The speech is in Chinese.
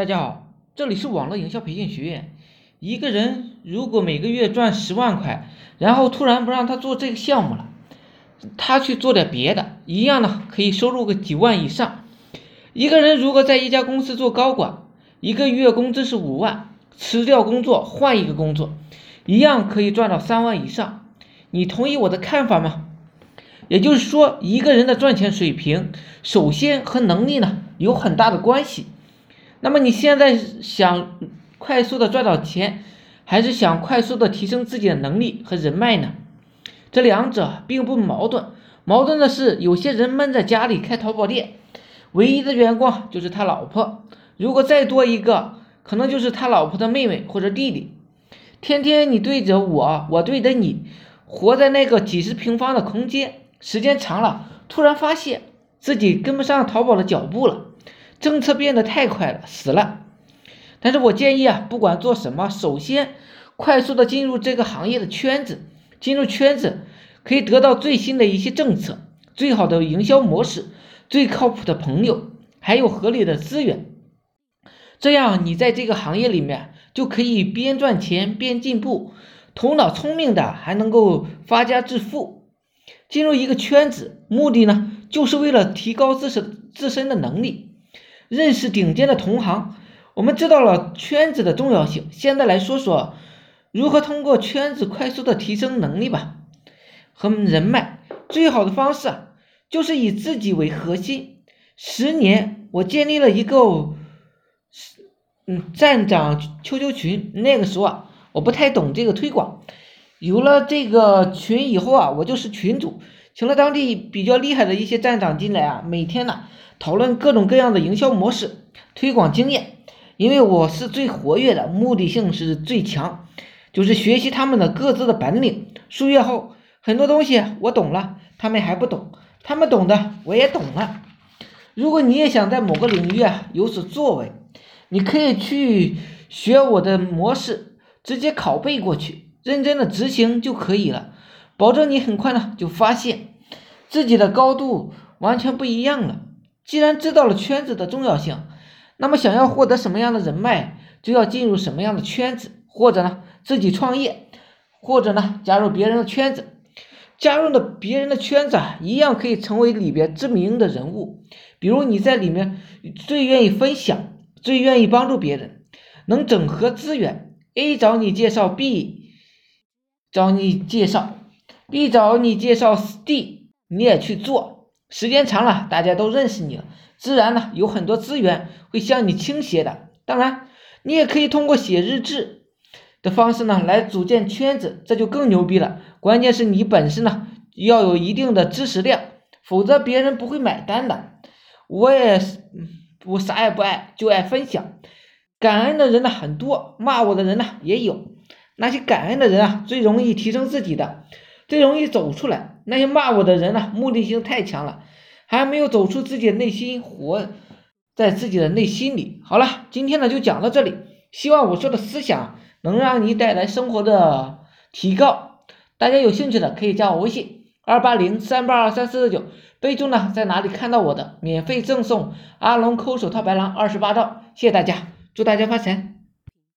大家好，这里是网络营销培训学院。一个人如果每个月赚十万块，然后突然不让他做这个项目了，他去做点别的，一样呢可以收入个几万以上。一个人如果在一家公司做高管，一个月工资是五万，辞掉工作换一个工作，一样可以赚到三万以上。你同意我的看法吗？也就是说，一个人的赚钱水平，首先和能力呢有很大的关系。那么你现在想快速的赚到钱，还是想快速的提升自己的能力和人脉呢？这两者并不矛盾，矛盾的是有些人闷在家里开淘宝店，唯一的员工就是他老婆，如果再多一个，可能就是他老婆的妹妹或者弟弟。天天你对着我，我对着你，活在那个几十平方的空间，时间长了，突然发现自己跟不上淘宝的脚步了。政策变得太快了，死了。但是我建议啊，不管做什么，首先快速的进入这个行业的圈子，进入圈子可以得到最新的一些政策、最好的营销模式、最靠谱的朋友，还有合理的资源。这样你在这个行业里面就可以边赚钱边进步，头脑聪明的还能够发家致富。进入一个圈子，目的呢，就是为了提高自身自身的能力。认识顶尖的同行，我们知道了圈子的重要性。现在来说说如何通过圈子快速的提升能力吧，和人脉。最好的方式啊，就是以自己为核心。十年，我建立了一个嗯站长 QQ 群。那个时候啊，我不太懂这个推广。有了这个群以后啊，我就是群主，请了当地比较厉害的一些站长进来啊，每天呢。讨论各种各样的营销模式、推广经验，因为我是最活跃的，目的性是最强，就是学习他们的各自的本领。数月后，很多东西我懂了，他们还不懂，他们懂的我也懂了。如果你也想在某个领域啊有所作为，你可以去学我的模式，直接拷贝过去，认真的执行就可以了，保证你很快呢就发现自己的高度完全不一样了。既然知道了圈子的重要性，那么想要获得什么样的人脉，就要进入什么样的圈子，或者呢自己创业，或者呢加入别人的圈子。加入了别人的圈子，一样可以成为里边知名的人物。比如你在里面最愿意分享，最愿意帮助别人，能整合资源。A 找你介绍，B 找你介绍，B 找你介绍 D，你也去做。时间长了，大家都认识你了，自然呢有很多资源会向你倾斜的。当然，你也可以通过写日志的方式呢来组建圈子，这就更牛逼了。关键是你本身呢要有一定的知识量，否则别人不会买单的。我也是，我啥也不爱，就爱分享。感恩的人呢很多，骂我的人呢也有。那些感恩的人啊，最容易提升自己的。最容易走出来。那些骂我的人呢，目的性太强了，还没有走出自己的内心，活在自己的内心里。好了，今天呢就讲到这里，希望我说的思想能让你带来生活的提高。大家有兴趣的可以加我微信二八零三八二三四四九，备注呢在哪里看到我的，免费赠送阿龙抠手套白狼二十八招。谢谢大家，祝大家发财。